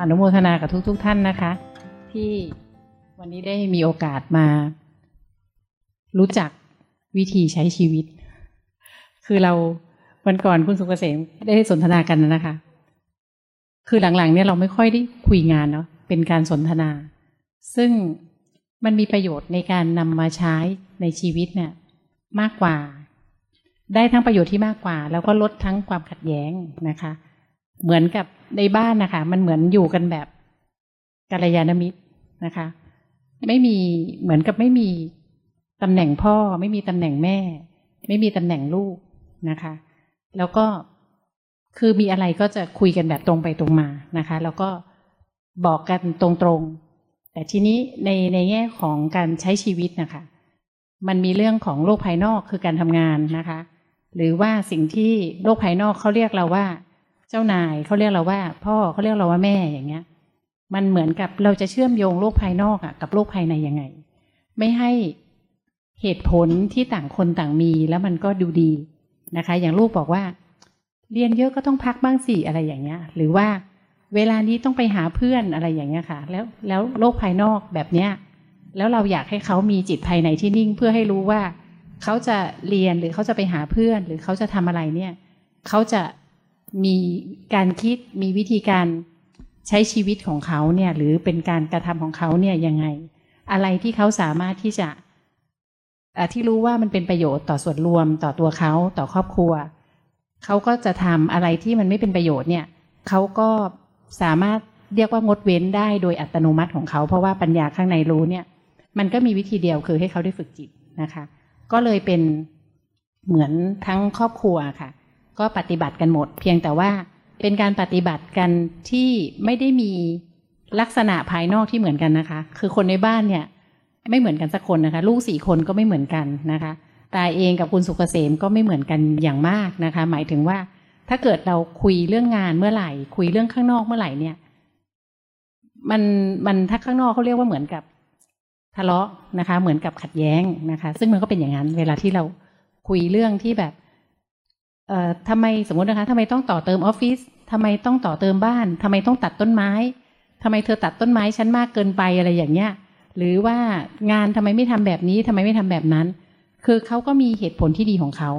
อนุโมทนากับทุกๆทท่านนะคะ ที่วันนี้ได้มีโอกาสมา รู้จักวิธีใช้ชีวิต คือเราวันก่อนคุณสุกเกษมได้สนทนากันนะคะ คือหลังๆ เนี่ยเราไม่ค่อยได้คุยงานเนาะเป็นการสนทนา ซึ่งมันมีประโยชน์ในการนำมาใช้ในชีวิตเนี่ย มากกว่า ได้ทั้งประโยชน์ที่มากกว่า แล้วก็ลดทั้งความขัดแย้งนะคะ เหมือนกับในบ้านนะคะ มันเหมือนอยู่กันแบบกัลยาณมิตรนะคะ ไม่มีเหมือนกับไม่มีตำแหน่งพ่อ ไม่มีตำแหน่งแม่ ไม่มีตำแหน่งลูกนะคะ แล้วก็คือมีอะไรก็จะคุยกันแบบตรงไปตรงมานะคะ แล้วก็บอกกันตรงๆ แต่ทีนี้ในในแง่ของการใช้ชีวิตนะคะ มันมีเรื่องของโลกภายนอกคือการทำงานนะคะ หรือว่าสิ่งที่โลกภายนอกเขาเรียกเราว่า เจ้านายเขาเรียกเราว่า พ่อเขาเรียกเราว่าแม่อย่างเงี้ย มันเหมือนกับเราจะเชื่อมโยงโลกภายนอกอะกับโลกภายในยังไง ไม่ให้เหตุผลที่ต่างคนต่างมีแล้วมันก็ดูดีนะคะ อย่างลูกบอกว่า เรียนเยอะก็ต้องพักบ้างสิอะไรอย่างเงี้ย หรือว่าเวลานี้ต้องไปหาเพื่อนอะไรอย่างเงี้ยค่ะ แล้วแล้วโลกภายนอกแบบเนี้ย แล้วเราอยากให้เขามีจิตภายในที่นิ่งเพื่อให้รู้ว่าเขาจะเรียนหรือเขาจะไปหาเพื่อน หรือเขาจะทำอะไรเนี่ยเขาจะ มีการคิดมีวิธีการใช้ชีวิตของเขาเนี่ย หรือเป็นการกระทำของเขาเนี่ยยังไง อะไรที่เขาสามารถที่จะที่รู้ว่ามันเป็นประโยชน์ต่อส่วนรวมต่อตัวเขาต่อครอบครัว เขาก็จะทำอะไรที่มันไม่เป็นประโยชน์เนี่ยเขาก็สามารถเรียกว่างดเว้นได้โดยอัตโนมัติของเขา เพราะว่าปัญญาข้างในรู้เนี่ย มันก็มีวิธีเดียวคือให้เขาได้ฝึกจิตนะคะ ก็เลยเป็นเหมือนทั้งครอบครัวค่ะ ก็ปฏิบัติกันหมด เพียงแต่ว่าเป็นการปฏิบัติกันที่ไม่ได้มีลักษณะภายนอกที่เหมือนกันนะคะ คือคนในบ้านเนี่ย ไม่เหมือนกันสักคนนะคะ ลูกสี่คนก็ไม่เหมือนกันนะคะตาเองกับคุณสุกเกษมก็ไม่เหมือนกันอย่างมากนะคะ หมายถึงว่า ถ้าเกิดเราคุยเรื่องงานเมื่อไหร่ คุยเรื่องข้างนอกเมื่อไหร่เนี่ย มันมันถ้าข้างนอกเขาเรียกว่าเหมือนกับทะเลาะนะคะ เหมือนกับขัดแย้งนะคะ ซึ่งมันก็เป็นอย่างนั้น เวลาที่เราคุยเรื่องที่แบบ ทำไมสมมตินะคะทำไมต้องต่อเติมออฟฟิศทำไมต้องต่อเติมบ้านทำไมต้องตัดต้นไม้ทำไมเธอตัดต้นไม้ชั้นมากเกินไปอะไรอย่างเงี้ย หรือว่างานทำไมไม่ทำแบบนี้ทำไมไม่ทำแบบนั้น คือเขาก็มีเหตุผลที่ดีของเขา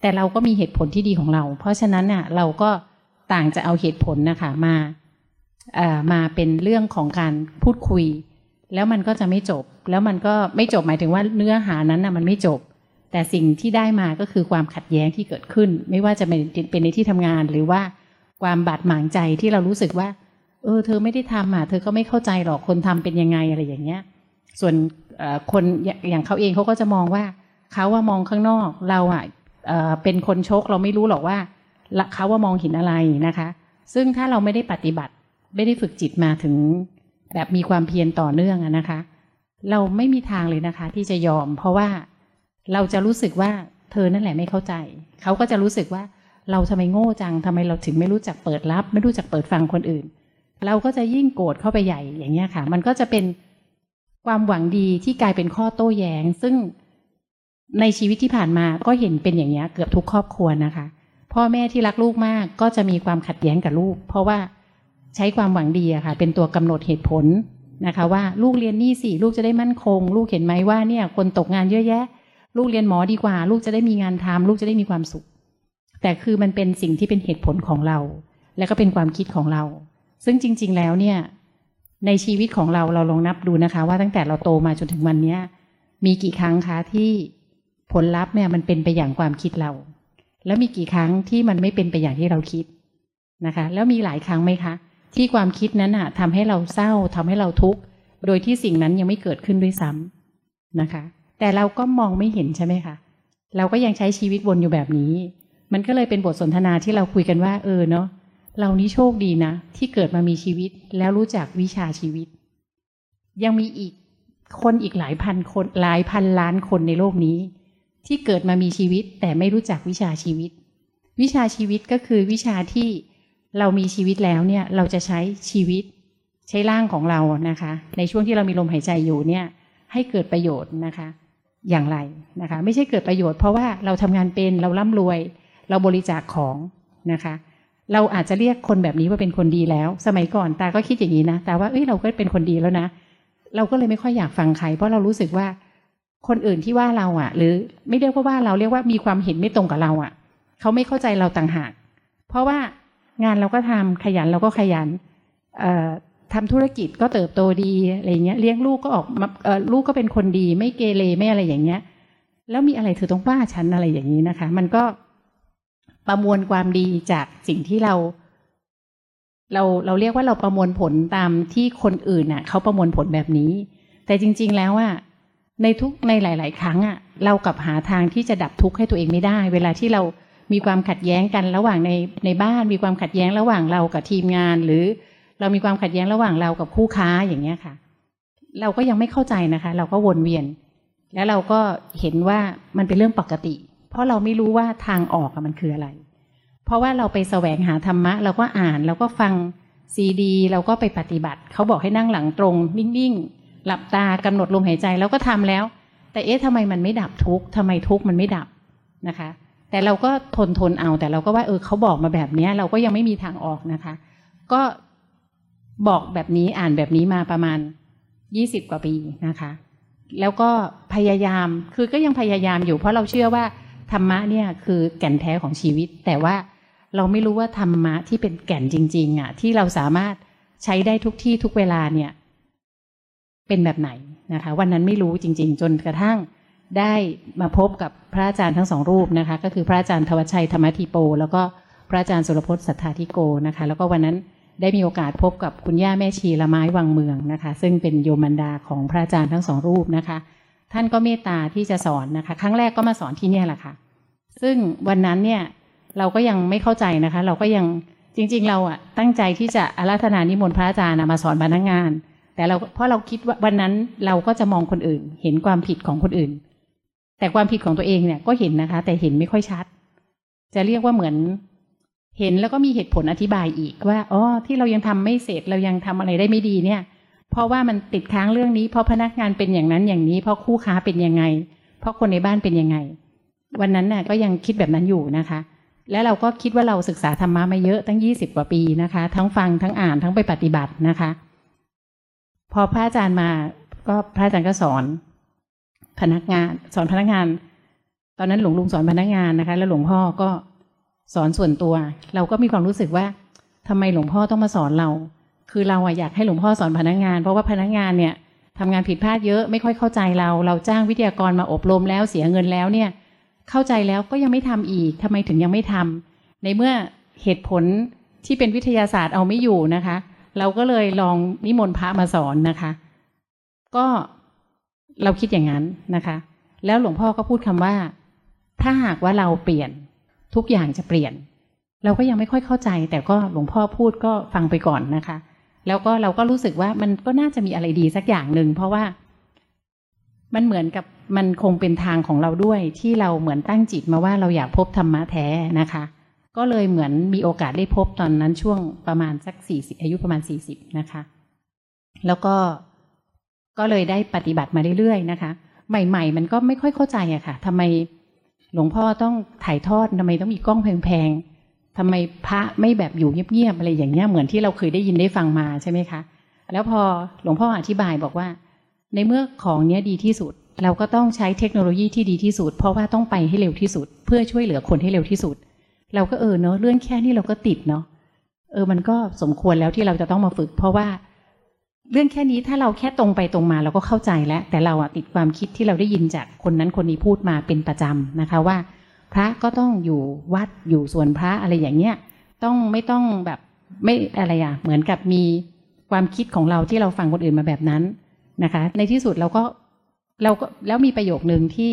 แต่เราก็มีเหตุผลที่ดีของเรา เพราะฉะนั้นน่ะ เราก็ต่างจะเอาเหตุผลนะคะมาเอ่อมาเป็นเรื่องของการพูดคุย แล้วมันก็จะไม่จบ แล้วมันก็ไม่จบหมายถึงว่าเนื้อหานั้นน่ะมันไม่จบ แต่สิ่งที่ได้มาก็คือความขัดแย้งที่เกิดขึ้น ไม่ว่าจะเป็นในที่ทำงานหรือว่าความบาดหมางใจที่เรารู้สึกว่า เออ เธอไม่ได้ทำอะเธอก็ไม่เข้าใจหรอกคนทำเป็นยังไงอะไรอย่างเงี้ย ส่วนคนอย่างเขาเองเขาก็จะมองว่าเขาว่ามองข้างนอกเราอะเป็นคนชกเราไม่รู้หรอกว่าเขาว่ามองเห็นอะไรนะคะ ซึ่งถ้าเราไม่ได้ปฏิบัติไม่ได้ฝึกจิตมาถึงแบบมีความเพียรต่อเนื่องนะคะ เราไม่มีทางเลยนะคะ ที่จะยอม เพราะว่า เราจะรู้สึกว่าเธอนั่นแหละไม่เข้าใจ เขาก็จะรู้สึกว่าเราทำไมโง่จังทำไมเราถึงไม่รู้จักเปิดรับ ไม่รู้จักเปิดฟังคนอื่น เราก็จะยิ่งโกรธเข้าไปใหญ่อย่างเงี้ยค่ะ มันก็จะเป็นความหวังดีที่กลายเป็นข้อโต้แย้ง ซึ่งในชีวิตที่ผ่านมาก็เห็นเป็นอย่างนี้เกือบทุกครอบครัวนะคะ พ่อแม่ที่รักลูกมากก็จะมีความขัดแย้งกับลูก เพราะว่าใช้ความหวังดีอะค่ะ เป็นตัวกำหนดเหตุผลนะคะ ว่าลูกเรียนนี่สิลูกจะได้มั่นคง ลูกเห็นไหมว่าเนี่ย คนตกงานเยอะแยะ ลูกเรียนหมอดีกว่า ลูกจะได้มีงานทำลูกจะได้มีความสุข แต่คือมันเป็นสิ่งที่เป็นเหตุผลของเรา และก็เป็นความคิดของเรา ซึ่งจริง ๆ แล้วเนี่ย ในชีวิตของเราเราลองนับดูนะคะ ว่าตั้งแต่เราโตมาจนถึงวันเนี้ย มีกี่ครั้งคะที่ผลลัพธ์เนี่ยมันเป็นไปอย่างความคิดเรา แล้วมีกี่ครั้งที่มันไม่เป็นไปอย่างที่เราคิดนะคะ แล้วมีหลายครั้งไหมคะ ที่ความคิดนั้นอะทำให้เราเศร้าทำให้เราทุกข์โดยที่สิ่งนั้นยังไม่เกิดขึ้นด้วยซ้ำนะคะ แต่เราก็มองไม่เห็นใช่ไหมคะเราก็ยังใช้ชีวิตวนอยู่แบบนี้ มันก็เลยเป็นบทสนทนาที่เราคุยกันว่า เออเนาะเรานี้โชคดีนะ ที่เกิดมามีชีวิตแล้วรู้จักวิชาชีวิต ยังมีอีกคนอีกหลายพันคนหลายพันล้านคนในโลกนี้ ที่เกิดมามีชีวิตแต่ไม่รู้จักวิชาชีวิต วิชาชีวิตก็คือวิชาที่เรามีชีวิตแล้วเนี่ย เราจะใช้ชีวิต ใช้ร่างของเรานะคะ ในช่วงที่เรามีลมหายใจอยู่เนี่ย ให้เกิดประโยชน์นะคะ อย่างไรนะคะไม่ใช่เกิดประโยชน์เพราะว่าเราทำงานเป็นเราร่ำรวย เราบริจาคของนะคะเราอาจจะเรียกคนแบบนี้ว่าเป็นคนดีแล้ว สมัยก่อนตาก็คิดอย่างนี้นะแต่ว่าเอ้ยเราก็เป็นคนดีแล้วนะ เราก็เลยไม่ค่อยอยากฟังใคร เพราะเรารู้สึกว่าคนอื่นที่ว่าเราอะ หรือไม่เรียกว่าว่าเราเรียกว่ามีความเห็นไม่ตรงกับเราอะ เขาไม่เข้าใจเราต่างหาก เพราะว่างานเราก็ทำขยันเราก็ขยัน ทำธุรกิจก็เติบโตดีอะไรเงี้ยเลี้ยงลูกก็ออกมาลูกก็เป็นคนดีไม่เกเรไม่อะไรอย่างเงี้ย แล้วมีอะไรเธอต้องว่าฉันอะไรอย่างนี้นะคะ มันก็ประมวลความดีจากสิ่งที่เรา เราเราเรียกว่าเราประมวลผลตามที่คนอื่นน่ะเขาประมวลผลแบบนี้ แต่จริง ๆ แล้วอะในทุกในหลาย ๆ ครั้งอะ เรากับหาทางที่จะดับทุกข์ให้ตัวเองไม่ได้ เวลาที่เรามีความขัดแย้งกันระหว่างในในบ้านมีความขัดแย้งระหว่างเรากับทีมงานหรือ เรามีความขัดแย้งระหว่างเรากับคู่ค้าอย่างเงี้ยค่ะ เราก็ยังไม่เข้าใจนะคะ เราก็วนเวียน แล้วเราก็เห็นว่ามันเป็นเรื่องปกติ เพราะเราไม่รู้ว่าทางออกมันคืออะไร เพราะว่าเราไปแสวงหาธรรมะ เราก็อ่านเราก็ฟังซีดี เราก็ไปปฏิบัติ เขาบอกให้นั่งหลังตรง นิ่งๆหลับตากำหนดลมหายใจแล้วก็ทำแล้ว แต่เอ๊ะทำไมมันไม่ดับทุกข์ทำไมทุกข์มันไม่ดับนะคะ แต่เราก็ทนทนเอาแต่เราก็ว่าเออเขาบอกมาแบบนี้เราก็ยังไม่มีทางออกนะคะ ก็ บอกแบบนี้อ่านแบบนี้มาประมาณยี่สิบกว่าปีนะคะ แล้วก็พยายามคือก็ยังพยายามอยู่ เพราะเราเชื่อว่าธรรมะเนี่ยคือแก่นแท้ของชีวิต แต่ว่าเราไม่รู้ว่าธรรมะที่เป็นแก่นจริง ๆอะ ที่เราสามารถใช้ได้ทุกที่ทุกเวลาเนี่ย เป็นแบบไหนนะคะ วันนั้นไม่รู้จริง ๆ จนกระทั่งได้มาพบกับพระอาจารย์ทั้งสองรูปนะคะ ก็คือพระอาจารย์ทวชัยธรรมธิโป แล้วก็พระอาจารย์สุรพจน์สัทธาธิโกนะคะ แล้วก็วันนั้น ได้มีโอกาสพบกับคุณย่าแม่ชีละไม้วังเมืองนะคะ ซึ่งเป็นโยมันดาของพระอาจารย์ทั้งสองรูปนะคะ ท่านก็เมตตาที่จะสอนนะคะ ครั้งแรกก็มาสอนที่นี่แหละค่ะ ซึ่งวันนั้นเนี่ยเราก็ยังไม่เข้าใจนะคะ เราก็ยังจริง ๆ เราอะตั้งใจที่จะอาราธนานิมนต์พระอาจารย์มาสอนพนักงาน แต่เราเพราะเราคิดว่าวันนั้นเราก็จะมองคนอื่น เห็นความผิดของคนอื่น แต่ความผิดของตัวเองเนี่ยก็เห็นนะคะ แต่เห็นไม่ค่อยชัด จะเรียกว่าเหมือน เห็นแล้วก็มีเหตุผลอธิบายอีกว่าอ๋อที่เรายังทำไม่เสร็จเรายังทำอะไรได้ไม่ดีเนี่ย เพราะว่ามันติดค้างเรื่องนี้เพราะพนักงานเป็นอย่างนั้นอย่างนี้ เพราะคู่ค้าเป็นยังไง เพราะคนในบ้านเป็นยังไง วันนั้นน่ะก็ยังคิดแบบนั้นอยู่นะคะ แล้วเราก็คิดว่าเราศึกษาธรรมะมาเยอะตั้งยี่สิบกว่าปีนะคะ ทั้งฟังทั้งอ่านทั้งไปปฏิบัตินะคะ พอพระอาจารย์มาก็พระอาจารย์ก็สอน พนักงาน สอนพนักงาน ตอนนั้นหลวงลุงสอนพนักงานนะคะ แล้วหลวงพ่อก็ สอนส่วนตัว เราก็มีความรู้สึกว่าทำไมหลวงพ่อต้องมาสอนเรา คือเราอยากให้หลวงพ่อสอนพนักงาน เพราะว่าพนักงานเนี่ยทำงานผิดพลาดเยอะไม่ค่อยเข้าใจเรา เราจ้างวิทยากรมาอบรมแล้วเสียเงินแล้วเนี่ย เข้าใจแล้วก็ยังไม่ทำอีกทำไมถึงยังไม่ทำในเมื่อเหตุผลที่เป็นวิทยาศาสตร์เอาไม่อยู่นะคะ เราก็เลยลองนิมนต์พระมาสอนนะคะ ก็เราคิดอย่างนั้นนะคะ แล้วหลวงพ่อก็พูดคำว่า ถ้าหากว่าเราเปลี่ยน ทุกอย่างจะเปลี่ยน เราก็ยังไม่ค่อยเข้าใจ แต่ก็หลวงพ่อพูดก็ฟังไปก่อนนะคะ แล้วก็เราก็รู้สึกว่ามันก็น่าจะมีอะไรดีสักอย่างหนึ่งเพราะว่ามันเหมือนกับมันคงเป็นทางของเราด้วย ที่เราเหมือนตั้งจิตมาว่าเราอยากพบธรรมะแท้นะคะ ก็เลยเหมือนมีโอกาสได้พบตอนนั้นช่วงประมาณสักสี่สิบอายุประมาณสี่สิบนะคะ แล้วก็ก็เลยได้ปฏิบัติมาเรื่อยๆนะคะ ใหม่ ๆ มันก็ไม่ค่อยเข้าใจอะค่ะทำไม หลวงพ่อต้องถ่ายทอดทำไมต้องมีกล้องแพงๆทำไมพระไม่แบบอยู่เงียบๆอะไรอย่างเงี้ยเหมือนที่เราเคยได้ยินได้ฟังมาใช่ไหมคะ แล้วพอหลวงพ่ออธิบายบอกว่า ในเมื่อของเนี้ยดีที่สุด เราก็ต้องใช้เทคโนโลยีที่ดีที่สุด เพราะว่าต้องไปให้เร็วที่สุด เพื่อช่วยเหลือคนให้เร็วที่สุด เราก็เออเนาะเรื่องแค่นี้เราก็ติดเนาะเออมันก็สมควรแล้วที่เราจะต้องมาฝึก เพราะว่า เรื่องแค่นี้ถ้าเราแค่ตรงไปตรงมาเราก็เข้าใจแล้ว แต่เราอะติดความคิดที่เราได้ยินจากคนนั้นคนนี้พูดมาเป็นประจำนะคะว่า พระก็ต้องอยู่วัดอยู่ส่วนพระอะไรอย่างเงี้ยต้องไม่ต้องแบบไม่อะไรอะเหมือนกับมีความคิดของเราที่เราฟังคนอื่นมาแบบนั้นนะคะ ในที่สุดเราก็เราก็แล้วมีประโยคหนึ่งที่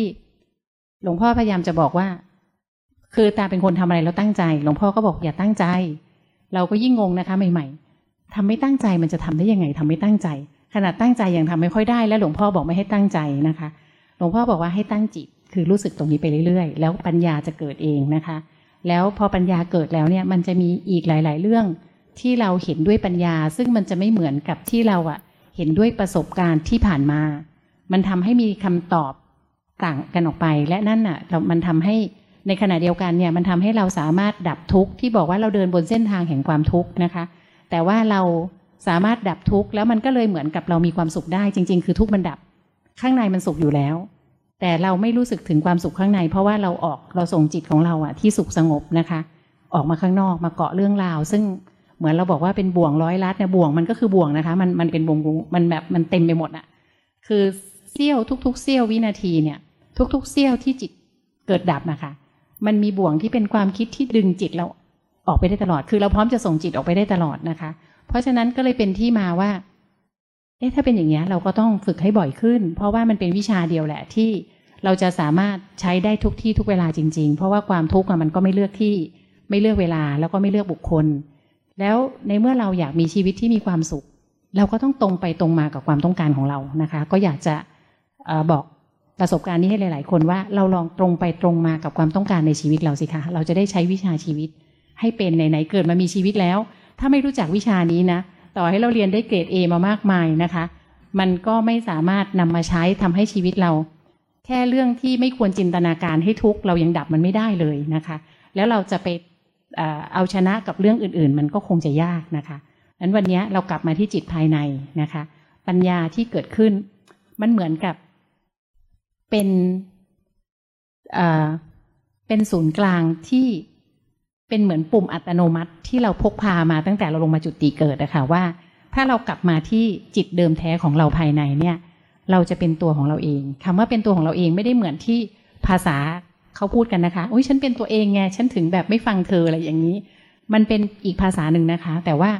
หลวงพ่อพยายามจะบอกว่า คือตาเป็นคนทำอะไรแล้วตั้งใจ หลวงพ่อก็บอกอย่าตั้งใจ เราก็ยิ่งงงนะคะ ใหม่ๆ ทำไม่ตั้งใจมันจะทำได้ยังไงทำไม่ตั้งใจ ขนาดตั้งใจยังทำไม่ค่อยได้ แล้วหลวงพ่อบอกไม่ให้ตั้งใจนะคะ หลวงพ่อบอกว่าให้ตั้งจิต คือรู้สึกตรงนี้ไปเรื่อยๆ แล้วปัญญาจะเกิดเองนะคะ แล้วพอปัญญาเกิดแล้วเนี่ยมันจะมีอีกหลาย ๆ เรื่องที่เราเห็นด้วยปัญญา ซึ่งมันจะไม่เหมือนกับที่เราอะเห็นด้วยประสบการณ์ที่ผ่านมา มันทำให้มีคำตอบต่างกันออกไป และนั่นอะมันทำให้ในขณะเดียวกันเนี่ยมันทำให้เราสามารถดับทุกข์ที่บอกว่าเราเดินบนเส้นทางแห่งความทุกข์นะคะ แต่ว่าเราสามารถดับทุกข์แล้วมันก็เลยเหมือนกับเรามีความสุขได้ จริง ๆ คือทุกข์มันดับ ข้างในมันสุขอยู่แล้ว แต่เราไม่รู้สึกถึงความสุขข้างใน เพราะว่าเราออกเราส่งจิตของเราอะที่สุขสงบนะคะ ออกมาข้างนอกมาเกาะเรื่องราว ซึ่งเหมือนเราบอกว่าเป็นบ่วงร้อยลัดเนี่ยบ่วงมันก็คือบ่วงนะคะ มันมันเป็นวงมันแบบมันเต็มไปหมดอะคือเสี้ยวทุก ๆเสี้ยววินาทีเนี่ย ทุก ๆเสี้ยวที่จิตเกิดดับนะคะมันมีบ่วงที่เป็นความคิดที่ดึงจิตเรา ออกไปได้ตลอด คือเราพร้อมจะส่งจิตออกไปได้ตลอดนะคะ เพราะฉะนั้นก็เลยเป็นที่มาว่า เอ๊ะถ้าเป็นอย่างนี้เราก็ต้องฝึกให้บ่อยขึ้น เพราะว่ามันเป็นวิชาเดียวแหละที่เราจะสามารถใช้ได้ทุกที่ทุกเวลาจริง ๆ เพราะว่าความทุกข์มันก็ไม่เลือกที่ ไม่เลือกเวลาแล้วก็ไม่เลือกบุคคล แล้วในเมื่อเราอยากมีชีวิตที่มีความสุข เราก็ต้องตรงไปตรงมากับความต้องการของเรานะคะ ก็อยากจะอบอกประสบการณ์นี้ให้หลาย ๆ คนว่าเราลองตรงไปตรงมากับความต้องการในชีวิตเราสิคะ เราจะได้ใช้วิชาชีวิต ให้เป็นไหนๆเกิดมามีชีวิตแล้ว ถ้าไม่รู้จักวิชานี้นะ ต่อให้เราเรียนได้เกรด A มามากมายนะคะ มันก็ไม่สามารถนำมาใช้ทำให้ชีวิตเรา แค่เรื่องที่ไม่ควรจินตนาการให้ทุกเรายังดับมันไม่ได้เลยนะคะ แล้วเราจะไปเอาชนะกับเรื่องอื่น ๆ มันก็คงจะยากนะคะนั้นวันนี้เรากลับมาที่จิตภายในนะคะ ปัญญาที่เกิดขึ้น มันเหมือนกับเป็นเป็นศูนย์กลางที่ เป็นเหมือนปุ่มอัตโนมัติที่เราพกพามาตั้งแต่เราลงมาจุดตีเกิดนะคะว่า ถ้าเรากลับมาที่จิตเดิมแท้ของเราภายในเนี่ย เราจะเป็นตัวของเราเองคำว่าเป็นตัวของเราเองไม่ได้เหมือนที่ภาษาเขาพูดกันนะคะโอ้ยฉันเป็นตัวเองไงฉันถึงแบบไม่ฟังเธออะไรอย่างนี้ มันเป็นอีกภาษาหนึ่งนะคะ แต่ว่า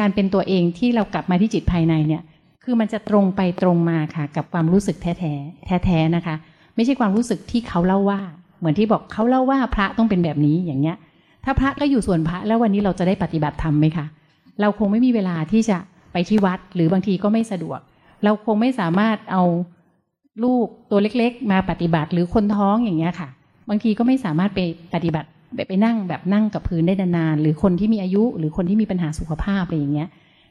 การเป็นตัวเองที่เรากลับมาที่จิตภายในเนี่ย คือมันจะตรงไปตรงมาค่ะ กับความรู้สึกแท้แท้แท้แท้นะคะ ไม่ใช่ความรู้สึกที่เขาเล่าว่า เหมือนที่บอกเขาเล่าว่าพระต้องเป็นแบบนี้อย่างเงี้ย ถ้าพระก็อยู่ส่วนพระแล้ววันนี้เราจะได้ปฏิบัติธรรมไหมคะ เราคงไม่มีเวลาที่จะไปที่วัด หรือบางทีก็ไม่สะดวก เราคงไม่สามารถเอาลูกตัวเล็กๆ มาปฏิบัติหรือคนท้องอย่างเงี้ยค่ะ บางทีก็ไม่สามารถไปปฏิบัติไปนั่งแบบนั่งกับพื้นได้นานๆหรือคนที่มีอายุ หรือคนที่มีปัญหาสุขภาพอะไรอย่างเงี้ย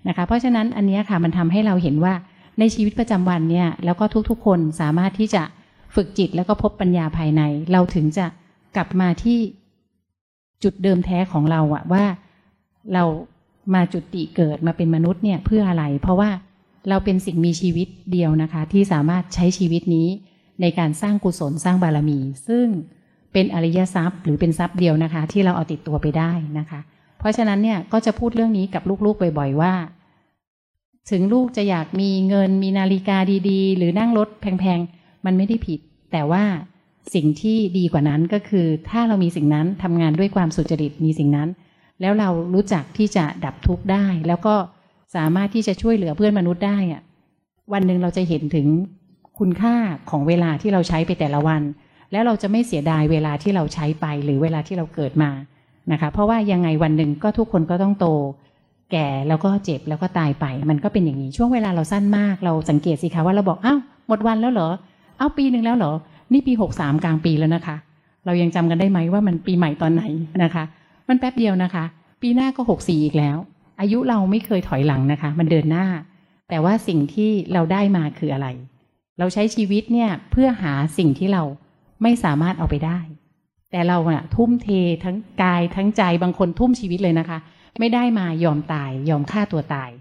นะคะ เพราะฉะนั้นอันนี้ค่ะมันทำให้เราเห็นว่าในชีวิตประจำวันเนี่ยแล้วก็ทุกๆ คนสามารถที่จะฝึกจิตแล้วก็พบปัญญาภายใน เราถึงจะกลับมาที่ จุดเดิมแท้ของเราอะว่าเรามาจุดติเกิดมาเป็นมนุษย์เนี่ยเพื่ออะไร เพราะว่าเราเป็นสิ่งมีชีวิตเดียวนะคะ ที่สามารถใช้ชีวิตนี้ในการสร้างกุศลสร้างบารมี ซึ่งเป็นอริยทรัพย์ หรือเป็นทรัพย์เดียวนะคะ ที่เราเอาติดตัวไปได้นะคะ เพราะฉะนั้นเนี่ยก็จะพูดเรื่องนี้กับลูกๆบ่อยๆว่า ถึงลูกจะอยากมีเงินมีนาฬิกาดีๆ หรือนั่งรถแพงๆ มันไม่ได้ผิด แต่ว่า สิ่งที่ดีกว่านั้นก็คือ ถ้าเรามีสิ่งนั้นทำงานด้วยความสุจริตมีสิ่งนั้น แล้วเรารู้จักที่จะดับทุกข์ได้ แล้วก็สามารถที่จะช่วยเหลือเพื่อนมนุษย์ได้อะวันหนึ่งเราจะเห็นถึงคุณค่าของเวลาที่เราใช้ไปแต่ละวัน แล้วเราจะไม่เสียดายเวลาที่เราใช้ไปหรือเวลาที่เราเกิดมานะคะ เพราะว่ายังไงวันหนึ่งก็ทุกคนก็ต้องโต แก่แล้วก็เจ็บแล้วก็ตายไป มันก็เป็นอย่างนี้ช่วงเวลาเราสั้นมาก เราสังเกตสิคะว่าเราบอกอ้าวหมดวันแล้วเหรอเอ้าปีหนึ่งแล้วเหรอ นี่ปีหกสามกลางปีแล้วนะคะ เรายังจำกันได้ไหมว่ามันปีใหม่ตอนไหนนะคะ มันแป๊บเดียวนะคะ ปีหน้าก็หกสี่อีกแล้ว อายุเราไม่เคยถอยหลังนะคะ มันเดินหน้า แต่ว่าสิ่งที่เราได้มาคืออะไร เราใช้ชีวิตเนี่ยเพื่อหาสิ่งที่เราไม่สามารถเอาไปได้ แต่เราอะทุ่มเททั้งกายทั้งใจบางคนทุ่มชีวิตเลยนะคะ ไม่ได้มายอมตายยอมฆ่าตัวตาย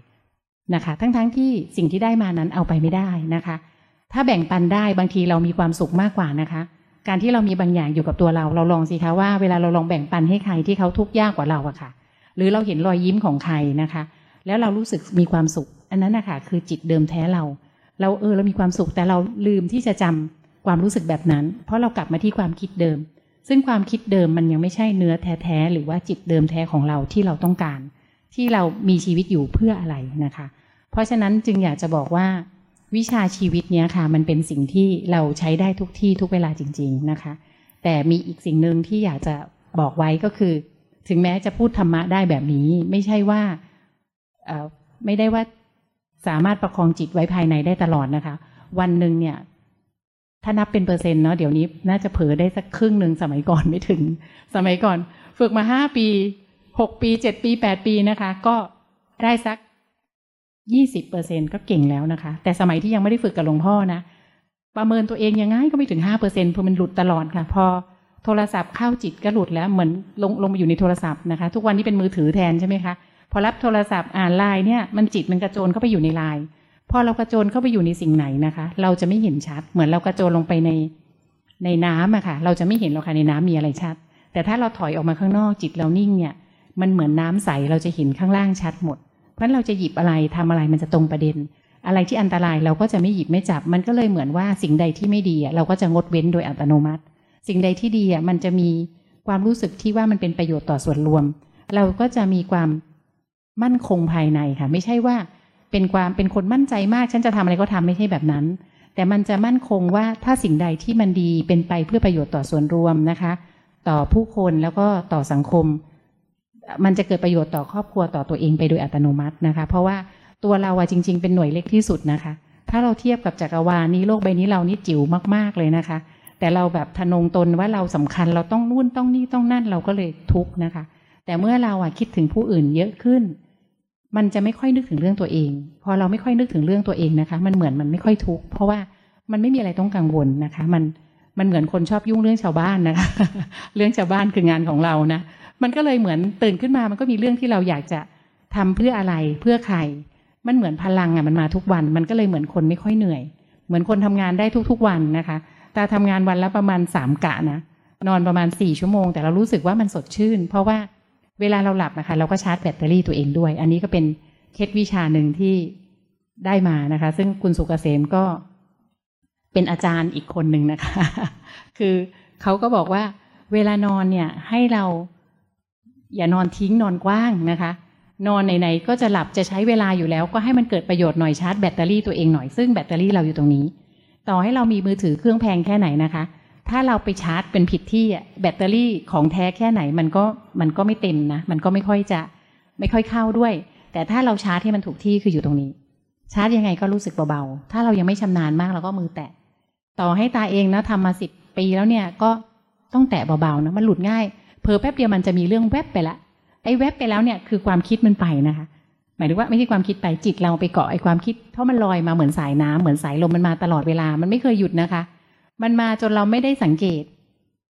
นะคะ ทั้งๆทที่สิ่งที่ได้มานั้นเอาไปไม่ได้นะคะ ถ้าแบ่งปันได้บางทีเรามีความสุขมากกว่านะคะ การที่เรามีบางอย่างอยู่กับตัวเรา เราลองสิคะว่าเวลาเราลองแบ่งปันให้ใครที่เขาทุกข์ยากกว่าเราอะค่ะ หรือเราเห็นรอยยิ้มของใครนะคะ แล้วเรารู้สึกมีความสุข อันนั้นนะคะคือจิตเดิมแท้เรา เราเออเรามีความสุขแต่เราลืมที่จะจำความรู้สึกแบบนั้น เพราะเรากลับมาที่ความคิดเดิม ซึ่งความคิดเดิมมันยังไม่ใช่เนื้อแท้ๆหรือว่าจิตเดิมแท้ของเราที่เราต้องการ ที่เรามีชีวิตอยู่เพื่ออะไรนะคะ เพราะฉะนั้นจึงอยากจะบอกว่า วิชาชีวิตเนี้ยค่ะ มันเป็นสิ่งที่เราใช้ได้ทุกที่ทุกเวลาจริง ๆนะคะ แต่มีอีกสิ่งหนึ่งที่อยากจะบอกไว้ก็คือ ถึงแม้จะพูดธรรมะได้แบบนี้ ไม่ใช่ว่าไม่ได้ว่าสามารถประคองจิตไว้ภายในได้ตลอดนะคะ วันหนึ่งเนี่ย ถ้านับเป็นเปอร์เซ็นต์เนาะเดี๋ยวนี้น่าจะเผลอได้สักครึ่งหนึ่งสมัยก่อนไม่ถึง สมัยก่อน ฝึกมาห้าปีหกปีเจ็ดปีแปดปีนะคะ ก็ได้สัก ยี่สิบเปอร์เซ็นก็เก่งแล้วนะคะ แต่สมัยที่ยังไม่ได้ฝึกกับหลวงพ่อนะ ประเมินตัวเองยังไงก็ไม่ถึงห้าเปอร์เซ็นเพราะมันหลุดตลอดค่ะ พอโทรศัพท์เข้าจิตก็หลุดแล้วเหมือนลงลงมาอยู่ในโทรศัพท์นะคะ ทุกวันนี้เป็นมือถือแทนใช่ไหมคะพอรับโทรศัพท์อ่านไลน์เนี่ยมันจิตมันกระโจนเข้าไปอยู่ในไลน์พอเรากระโจนเข้าไปอยู่ในสิ่งไหนนะคะ เราจะไม่เห็นชัด เหมือนเรากระโจนลงไปในในน้ำอะค่ะ เราจะไม่เห็นหรอกค่ะในน้ำมีอะไรชัด แต่ถ้าเราถอยออกมาข้างนอกจิตเรานิ่งเนี่ย มันเหมือนน้ำใสเราจะเห็นข้างล่างชัดหมด เพราะฉะนั้นเราจะหยิบอะไรทำอะไรมันจะตรงประเด็น อะไรที่อันตรายเราก็จะไม่หยิบไม่จับ มันก็เลยเหมือนว่าสิ่งใดที่ไม่ดีเราก็จะงดเว้นโดยอัตโนมัติ สิ่งใดที่ดีมันจะมีความรู้สึกที่ว่ามันเป็นประโยชน์ต่อส่วนรวม เราก็จะมีความมั่นคงภายในค่ะ ไม่ใช่ว่าเป็นความเป็นคนมั่นใจมาก ฉันจะทำอะไรก็ทำไม่ใช่แบบนั้น แต่มันจะมั่นคงว่าถ้าสิ่งใดที่มันดีเป็นไปเพื่อประโยชน์ต่อส่วนรวมนะคะ ต่อผู้คนแล้วก็ต่อสังคม มันจะเกิดประโยชน์ต่อครอบครัวต่อตัวเองไปโดยอัตโนมัตินะคะ เพราะว่าตัวเราอะจริง ๆ เป็นหน่วยเล็กที่สุดนะคะ ถ้าเราเทียบกับจักรวาลนี้โลกใบนี้เรานี่จิ๋วมากๆเลยนะคะ แต่เราแบบทะนงตนว่าเราสำคัญเราต้องนู่นต้องนี่ต้องนั่นเราก็เลยทุกข์นะคะ แต่เมื่อเราอะคิดถึงผู้อื่นเยอะขึ้น มันจะไม่ค่อยนึกถึงเรื่องตัวเอง พอเราไม่ค่อยนึกถึงเรื่องตัวเองนะคะ มันเหมือนมันไม่ค่อยทุกข์เพราะว่ามันไม่มีอะไรต้องกังวลนะคะ มันมันเหมือนคนชอบยุ่งเรื่องชาวบ้านนะคะ เรื่องชาวบ้านคืองานของเรานะ มันก็เลยเหมือนตื่นขึ้นมามันก็มีเรื่องที่เราอยากจะทำเพื่ออะไรเพื่อใคร มันเหมือนพลังอะมันมาทุกวัน มันก็เลยเหมือนคนไม่ค่อยเหนื่อย เหมือนคนทำงานได้ทุกๆวันนะคะตาทำงานวันละประมาณสามกะนะนอนประมาณสี่ชั่วโมง แต่เรารู้สึกว่ามันสดชื่น เพราะว่าเวลาเราหลับนะคะเราก็ชาร์จแบตเตอรี่ตัวเองด้วย อันนี้ก็เป็นเคล็ดวิชาหนึ่งที่ได้มานะคะ ซึ่งคุณสุกเกษมก็เป็นอาจารย์อีกคนหนึ่งนะคะ คือเขาก็บอกว่าเวลานอนเนี่ยให้เรา อย่านอนทิ้งนอนกว้างนะคะ นอนไหนๆก็จะหลับจะใช้เวลาอยู่แล้ว ก็ให้มันเกิดประโยชน์หน่อยชาร์จแบตเตอรี่ตัวเองหน่อยซึ่งแบตเตอรี่เราอยู่ตรงนี้ ต่อให้เรามีมือถือเครื่องแพงแค่ไหนนะคะ ถ้าเราไปชาร์จเป็นผิดที่แบตเตอรี่ของแท้แค่ไหนมันก็มันก็ไม่เต็มนะมันก็ไม่ค่อยจะไม่ค่อยเข้าด้วย แต่ถ้าเราชาร์จให้มันถูกที่คืออยู่ตรงนี้ ชาร์จยังไงก็รู้สึกเบาๆถ้าเรายังไม่ชำนาญมากเราก็มือแตะต่อให้ตาเองนะทำมาสิบปีแล้วเนี่ยก็ต้องแตะเบาๆนะมันหลุดง่าย เพอแป๊บเดียวมันจะมีเรื่องแวบไปละไอ้แวบไปแล้วเนี่ยคือความคิดมันไปนะคะ หมายถึงว่าไม่ใช่ความคิดไปจิตเราไปเกาะไอ้ความคิดเพราะมันลอยมาเหมือนสายน้ำเหมือนสายลมมันมาตลอดเวลามันไม่เคยหยุดนะคะ มันมาจนเราไม่ได้สังเกต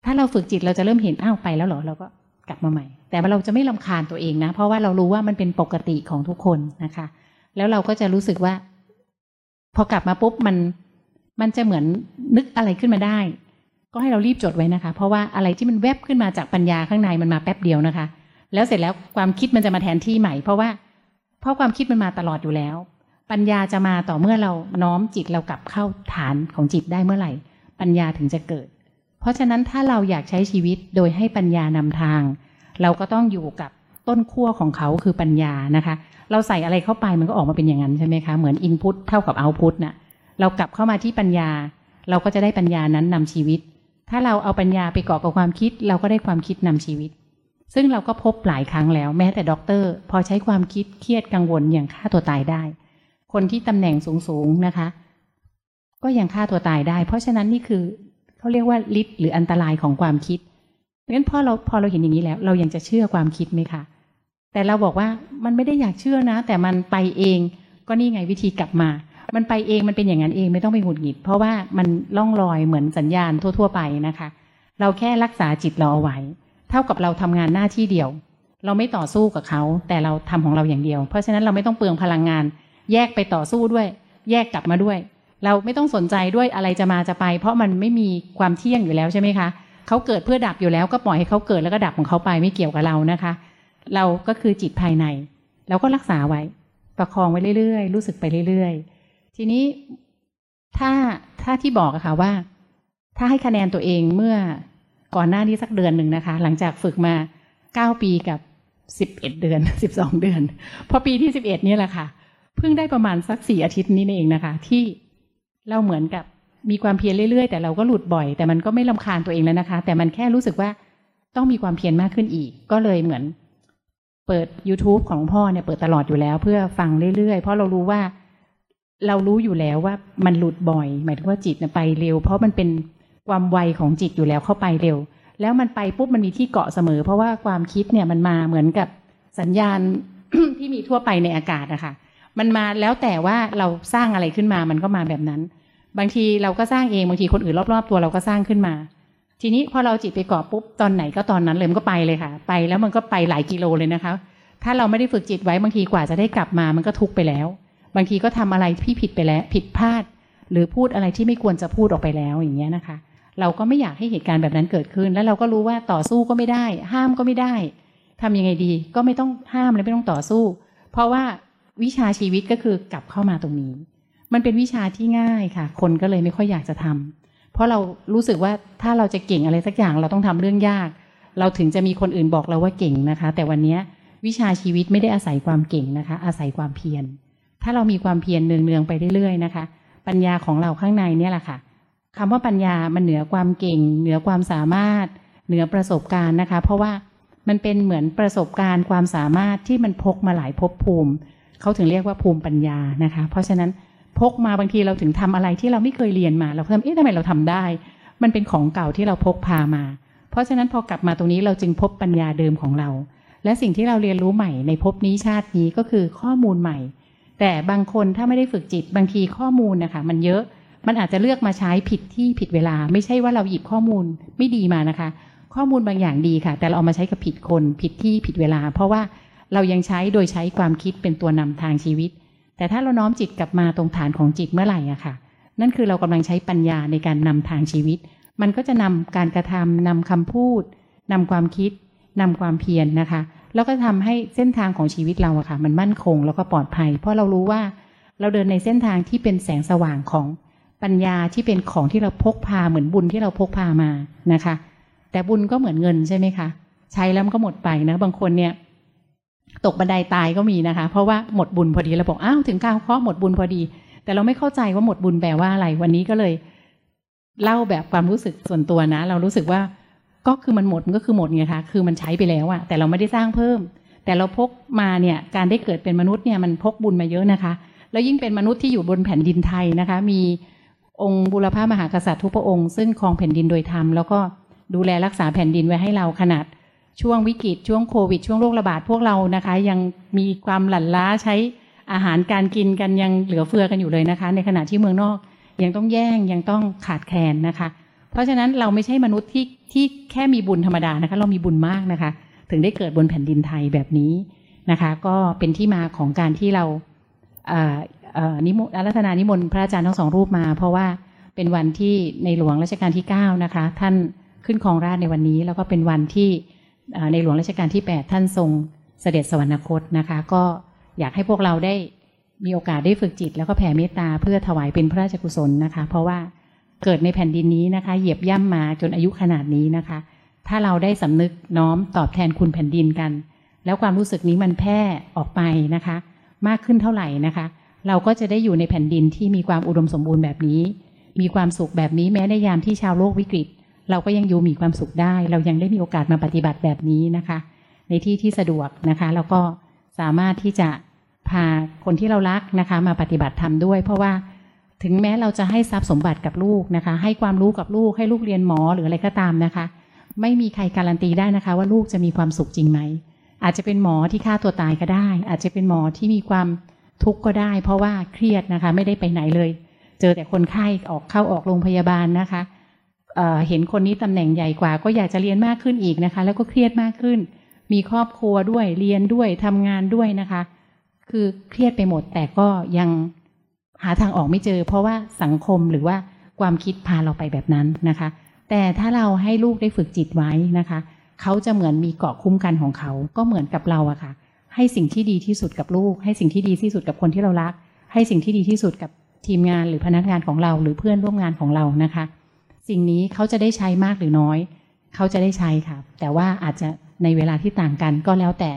ถ้าเราฝึกจิตเราจะเริ่มเห็นอ้าวไปแล้วเหรอเราก็กลับมาใหม่ แต่เราจะไม่ลาคาญตัวเองนะ เพราะว่าเรารู้ว่ามันเป็นปกติของทุกคนนะคะ แล้วเราก็จะรู้สึกว่า พอกลับมาปุ๊บมันมันจะเหมือนนึกอะไรขึ้นมาได้ ก็ให้เรารีบจดไว้นะคะ เพราะว่าอะไรที่มันแวบขึ้นมาจากปัญญาข้างในมันมาแป๊บเดียวนะคะ แล้วเสร็จแล้วความคิดมันจะมาแทนที่ใหม่ เพราะว่าเพราะความคิดมันมาตลอดอยู่แล้ว ปัญญาจะมาต่อเมื่อเราน้อมจิตเรากลับเข้าฐานของจิตได้เมื่อไหร่ ปัญญาถึงจะเกิด เพราะฉะนั้นถ้าเราอยากใช้ชีวิตโดยให้ปัญญานำทาง เราก็ต้องอยู่กับต้นขั้วของเขาคือปัญญานะคะ เราใส่อะไรเข้าไปมันก็ออกมาเป็นอย่างนั้นใช่ไหมคะเหมือน input เท่ากับ output น่ะเรากลับเข้ามาที่ปัญญา เราก็จะได้ปัญญานั้นนำชีวิต ถ้าเราเอาปัญญาไปเกาะกับความคิด เราก็ได้ความคิดนำชีวิต ซึ่งเราก็พบหลายครั้งแล้วแม้แต่ด็อกเตอร์ พอใช้ความคิดเครียดกังวลอย่างฆ่าตัวตายได้ คนที่ตำแหน่งสูงๆนะคะ ก็ยังฆ่าตัวตายได้ เพราะฉะนั้นนี่คือเขาเรียกว่าฤทธิ์หรืออันตรายของความคิดงั้นพอเราพอเราเห็นอย่างนี้แล้ว เรายังจะเชื่อความคิดไหมคะแต่เราบอกว่ามันไม่ได้อยากเชื่อนะ แต่มันไปเองก็นี่ไงวิธีกลับมา มันไปเองมันเป็นอย่างนั้นเองไม่ต้องไปหงุดหงิด เพราะว่ามันล่องลอยเหมือนสัญญาณทั่ว ๆ ไปนะคะ เราแค่รักษาจิตเราเอาไว้ เท่ากับเราทำงานหน้าที่เดียว เราไม่ต่อสู้กับเขา แต่เราทำของเราอย่างเดียว เพราะฉะนั้นเราไม่ต้องเปลืองพลังงาน แยกไปต่อสู้ด้วย แยกกลับมาด้วย เราไม่ต้องสนใจด้วยอะไรจะมาจะไป เพราะมันไม่มีความเที่ยงอยู่แล้วใช่ไหมคะเขาเกิดเพื่อดับอยู่แล้วก็ปล่อยให้เขาเกิดแล้วก็ดับของเขาไปไม่เกี่ยวกับเรานะคะ เราก็คือจิตภายในเราก็รักษาไว้ประคองไว้เรื่อยๆ รู้สึกไปเรื่อยๆ ทีนี้ถ้าถ้าที่บอกอะค่ะว่า ถ้าให้คะแนนตัวเองเมื่อก่อนหน้านี้สักเดือนหนึ่งนะคะ หลังจากฝึกมาเก้าปีกับสิบเอ็ดเดือนสิบสองเดือน พอปีที่สิบเอ็ดนี่แหละค่ะ เพิ่งได้ประมาณสักสี่อาทิตย์นี้เองนะคะ ที่เราเหมือนกับมีความเพียรเรื่อยๆ แต่เราก็หลุดบ่อย แต่มันก็ไม่ลาคาญตัวเองแล้วนะคะ แต่มันแค่รู้สึกว่าต้องมีความเพียรมากขึ้นอีก ก็เลยเหมือน เปิด YouTube ของพ่อเนี่ยเปิดตลอดอยู่แล้ว เพื่อฟังเรื่อยๆ เพราะเรารู้ว่า เรารู้อยู่แล้วว่ามันหลุดบ่อย หมายถึงว่าจิตไปเร็ว เพราะมันเป็นความไวของจิตอยู่แล้วเข้าไปเร็ว แล้วมันไปปุ๊บมันมีที่เกาะเสมอ เพราะว่าความคิดเนี่ยมันมาเหมือนกับสัญญาณที่มีทั่วไปในอากาศนะคะมันมาแล้วแต่ว่าเราสร้างอะไรขึ้นมามันก็มาแบบนั้น บางทีเราก็สร้างเองบางทีคนอื่นรอบๆ ตัวเราก็สร้างขึ้นมา ทีนี้พอเราจิตไปเกาะปุ๊บตอนไหนก็ตอนนั้นเลยมันก็ไปเลยค่ะ ไปแล้วมันก็ไปหลายกิโลเลยนะคะ ถ้าเราไม่ได้ฝึกจิตไว้บางทีกว่าจะได้กลับมามันก็ทุกไปแล้ว บางทีก็ทำอะไรที่ผิดไปแล้ว ผิดพลาด หรือพูดอะไรที่ไม่ควรจะพูดออกไปแล้วอย่างเงี้ยนะคะ เราก็ไม่อยากให้เหตุการณ์แบบนั้นเกิดขึ้น แล้วเราก็รู้ว่าต่อสู้ก็ไม่ได้ ห้ามก็ไม่ได้ทำยังไงดี ก็ไม่ต้องห้ามและไม่ต้องต่อสู้ เพราะว่าวิชาชีวิตก็คือกลับเข้ามาตรงนี้ มันเป็นวิชาที่ง่ายค่ะ คนก็เลยไม่ค่อยอยากจะทำเพราะเรารู้สึกว่าถ้าเราจะเก่งอะไรสักอย่างเราต้องทำเรื่องยาก เราถึงจะมีคนอื่นบอกเราว่าเก่งนะคะ แต่วันนี้วิชาชีวิตไม่ได้อาศัยความเก่งนะคะ อาศัยความเพียร ถ้าเรามีความเพียรเนืองๆไปเรื่อยๆนะคะ ปัญญาของเราข้างในเนี่ยแหละค่ะคำว่าปัญญามันเหนือความเก่ง เหนือความสามารถ เหนือประสบการณ์นะคะ เพราะว่ามันเป็นเหมือนประสบการณ์ความสามารถที่มันพกมาหลายภพภูมิเขาถึงเรียกว่าภูมิปัญญานะคะ เพราะฉะนั้นพกมาบางทีเราถึงทำอะไรที่เราไม่เคยเรียนมา เราเพิ่มเอ๊ะทำไมเราทำได้ มันเป็นของเก่าที่เราพกพามา เพราะฉะนั้นพอกลับมาตรงนี้เราจึงพบปัญญาเดิมของเรา และสิ่งที่เราเรียนรู้ใหม่ในภพนี้ชาตินี้ก็คือข้อมูลใหม่ แต่บางคนถ้าไม่ได้ฝึกจิตบางทีข้อมูลนะคะมันเยอะมันอาจจะเลือกมาใช้ผิดที่ผิดเวลา ไม่ใช่ว่าเราหยิบข้อมูลไม่ดีมานะคะ ข้อมูลบางอย่างดีค่ะ แต่เราเอามาใช้กับผิดคนผิดที่ผิดเวลา เพราะว่าเรายังใช้โดยใช้ความคิดเป็นตัวนำทางชีวิต แต่ถ้าเราน้อมจิตกลับมาตรงฐานของจิตเมื่อไหร่อะค่ะ นั่นคือเรากำลังใช้ปัญญาในการนำทางชีวิต มันก็จะนำการกระทำนำคำพูดนำความคิดนำความเพียรนนะคะ แล้วก็ทำให้เส้นทางของชีวิตเราอะค่ะ มันมั่นคงแล้วก็ปลอดภัย เพราะเรารู้ว่าเราเดินในเส้นทางที่เป็นแสงสว่างของปัญญาที่เป็นของที่เราพกพาเหมือนบุญที่เราพกพามานะคะ แต่บุญก็เหมือนเงินใช่ไหมคะใช้แล้วมันก็หมดไปนะ บางคนเนี่ย ตกบันไดาตายก็มีนะคะ เพราะว่าหมดบุญพอดีเราบอกอ้าวถึงก้าวข้อหมดบุญพอดี แต่เราไม่เข้าใจว่าหมดบุญแปลว่าอะไร วันนี้ก็เลยเล่าแบบความรู้สึกส่วนตัวนะ เรารู้สึกว่า ก็คือมันหมดมันก็คือหมดไงคะคือมันใช้ไปแล้วอะแต่เราไม่ได้สร้างเพิ่ม แต่เราพกมาเนี่ยการได้เกิดเป็นมนุษย์เนี่ยมันพกบุญมาเยอะนะคะ แล้วยิ่งเป็นมนุษย์ที่อยู่บนแผ่นดินไทยนะคะ มีองค์บุรพามหากษัตริย์ทุกพระองค์ซึ่งครองแผ่นดินโดยธรรมแล้วก็ดูแลรักษาแผ่นดินไว้ให้เราขนาดช่วงวิกฤตช่วงโควิดช่วงโรคระบาดพวกเรานะคะ ยังมีความหลั่นล้าใช้อาหารการกินกันยังเหลือเฟือกันอยู่เลยนะคะ ในขณะที่เมืองนอกยังต้องแย่งยังต้องขาดแคลนนะคะ เพราะฉะนั้นเราไม่ใช่มนุษย์ที่ที่แค่มีบุญธรรมดานะคะ เรามีบุญมากนะคะ ถึงได้เกิดบนแผ่นดินไทยแบบนี้นะคะ ก็เป็นที่มาของการที่เรานิมนต์อารัธนานิมนต์พระอาจารย์ทั้งสองรูปมา เพราะว่าเป็นวันที่ในหลวงรัชกาลที่9นะคะ ท่านขึ้นครองราชในวันนี้ แล้วก็เป็นวันที่ในหลวงรัชกาลที่ 8 ท่านทรงเสด็จสวรรคตนะคะ ก็อยากให้พวกเราได้มีโอกาสได้ฝึกจิต แล้วก็แผ่เมตตาเพื่อถวายเป็นพระราชกุศลนะคะ เพราะว่า เกิดในแผ่นดินนี้นะคะ เหยียบย่ำมาจนอายุขนาดนี้นะคะ ถ้าเราได้สำนึกน้อมตอบแทนคุณแผ่นดินกัน แล้วความรู้สึกนี้มันแพร่ออกไปนะคะ มากขึ้นเท่าไหร่นะคะ เราก็จะได้อยู่ในแผ่นดินที่มีความอุดมสมบูรณ์แบบนี้ มีความสุขแบบนี้แม้ในยามที่ชาวโลกวิกฤต เราก็ยังอยู่มีความสุขได้ เรายังได้มีโอกาสมาปฏิบัติแบบนี้นะคะ ในที่ที่สะดวกนะคะแล้วก็สามารถที่จะพาคนที่เรารักนะคะ มาปฏิบัติธรรมด้วย เพราะว่า ถึงแม้เราจะให้ทรัพย์สมบัติกับลูกนะคะ ให้ความรู้กับลูกให้ลูกเรียนหมอหรืออะไรก็ตามนะคะ ไม่มีใครการันตีได้นะคะ ว่าลูกจะมีความสุขจริงไหมอาจจะเป็นหมอที่ฆ่าตัวตายก็ได้ อาจจะเป็นหมอที่มีความทุกข์ก็ได้ เพราะว่าเครียดนะคะ ไม่ได้ไปไหนเลย เจอแต่คนไข้ออกเข้าออกโรงพยาบาลนะคะเเห็นคนนี้ตำแหน่งใหญ่กว่า ก็อยากจะเรียนมากขึ้นอีกนะคะ แล้วก็เครียดมากขึ้น มีครอบครัวด้วยเรียนด้วยทำงานด้วยนะคะ คือเครียดไปหมดแต่ก็ยัง หาทางออกไม่เจอ เพราะว่าสังคมหรือว่าความคิดพาเราไปแบบนั้นนะคะ แต่ถ้าเราให้ลูกได้ฝึกจิตไว้นะคะ เขาจะเหมือนมีเกาะคุ้มกันของเขา ก็เหมือนกับเราอะค่ะ ให้สิ่งที่ดีที่สุดกับลูก ให้สิ่งที่ดีที่สุดกับคนที่เรารัก ให้สิ่งที่ดีที่สุดกับทีมงานหรือพนักงานของเรา หรือเพื่อนร่วมงานของเรานะคะ สิ่งนี้เขาจะได้ใช้มากหรือน้อย เขาจะได้ใช้ค่ะ แต่ว่าอาจจะในเวลาที่ต่างกันก็แล้วแต่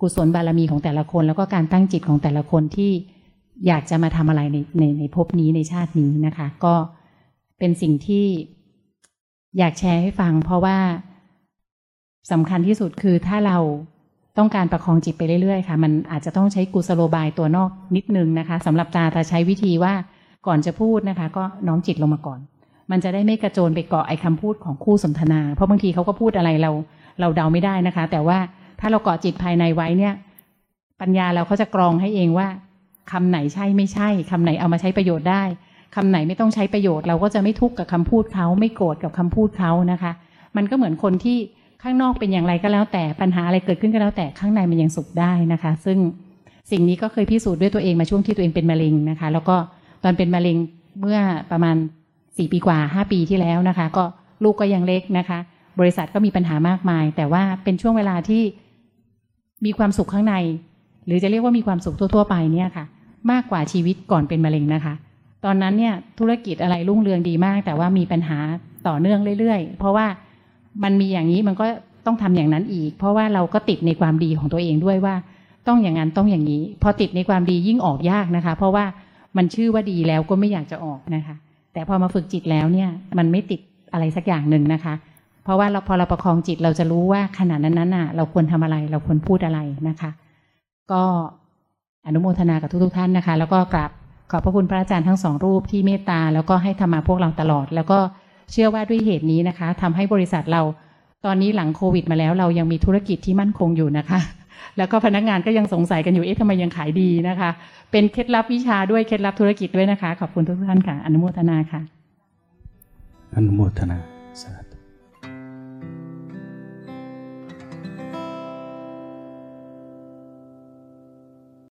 กุศลบารมีของแต่ละคน แล้วก็การตั้งจิตของแต่ละคนที่ อยากจะมาทำอะไรในในในภพนี้ในชาตินี้นะคะ ก็เป็นสิ่งที่อยากแชร์ให้ฟัง เพราะว่าสำคัญที่สุดคือถ้าเราต้องการประคองจิตไปเรื่อยๆค่ะ มันอาจจะต้องใช้กุศโลบายตัวนอกนิดนึงนะคะสำหรับตาตาใช้วิธีว่าก่อนจะพูดนะคะ ก็น้อมจิตลงมาก่อน มันจะได้ไม่กระโจนไปเกาะไอ้คาพูดของคู่สนทนา เพราะบางทีเขาก็พูดอะไรเรา เราเดาไม่ได้นะคะ แต่ว่าถ้าเราเกาะจิตภายในไว้เนี่ย ปัญญาเราเขาจะกรองให้เองว่า คำไหนใช่ไม่ใช่คำไหนเอามาใช้ประโยชน์ได้คคำไหนไม่ต้องใช้ประโยชน์ เราก็จะไม่ทุกข์กับคำพูดเขาไม่โกรธกับคำพูดเขานะคะ มันก็เหมือนคนที่ข้างนอกเป็นอย่างไรก็แล้วแต่ปัญหาอะไรเกิดขึ้นก็แล้วแต่ข้างในมันยังสุขได้นะคะ ซึ่งสิ่งนี้ก็เคยพิสูจน์ด้วยตัวเองมาช่วงที่ตัวเองเป็นมะเร็งนะคะ แล้วก็ตอนเป็นมะเร็งเมื่อประมาณสี่ปีกว่าห้าปีที่แล้วนะคะ ก็ลูกก็ยังเล็กนะคะ บริษัทก็มีปัญหามากมาย แต่ว่าเป็นช่วงเวลาที่มีความสุขข้างใน หรือจะเรียกว่ามีความสุขทั่ว ๆ ไปเนี่ยค่ะ มากกว่าชีวิตก่อนเป็นมะเร็งนะคะ ตอนนั้นเนี่ยธุรกิจอะไรรุ่งเรืองดีมาก แต่ว่ามีปัญหาต่อเนื่องเรื่อยๆ เพราะว่ามันมีอย่างนี้มันก็ต้องทำอย่างนั้นอีก เพราะว่าเราก็ติดในความดีของตัวเองด้วยว่า ต้องอย่างนั้นต้องอย่างนี้ พอติดในความดียิ่งออกยากนะคะ เพราะว่ามันชื่อว่าดีแล้วก็ไม่อยากจะออกนะคะ แต่พอมาฝึกจิตแล้วเนี่ยมันไม่ติดอะไรสักอย่างหนึ่งนะคะ เพราะว่าเราพอเราประคองจิตเราจะรู้ว่าขณะนั้นนั้นน่ะ เราควรทำอะไรเราควรพูดอะไรนะคะ ก็ อนุโมทนากับทุกๆท่านนะคะ แล้วก็กราบขอบพระคุณพระอาจารย์ทั้งสองรูปที่เมตตาแล้วก็ให้ธรรมาพวกเราตลอด แล้วก็เชื่อว่าด้วยเหตุนี้นะคะทำให้บริษัทเราตอนนี้หลังโควิดมาแล้วเรายังมีธุรกิจที่มั่นคงอยู่นะคะ แล้วก็พนักงานก็ยังสงสัยกันอยู่เอ๊ะทำไมยังขายดีนะคะ เป็นเคล็ดลับวิชาด้วยเคล็ดลับธุรกิจด้วยนะคะ ขอบคุณทุกท่านค่ะ อนุโมทนาค่ะ อนุโมทนา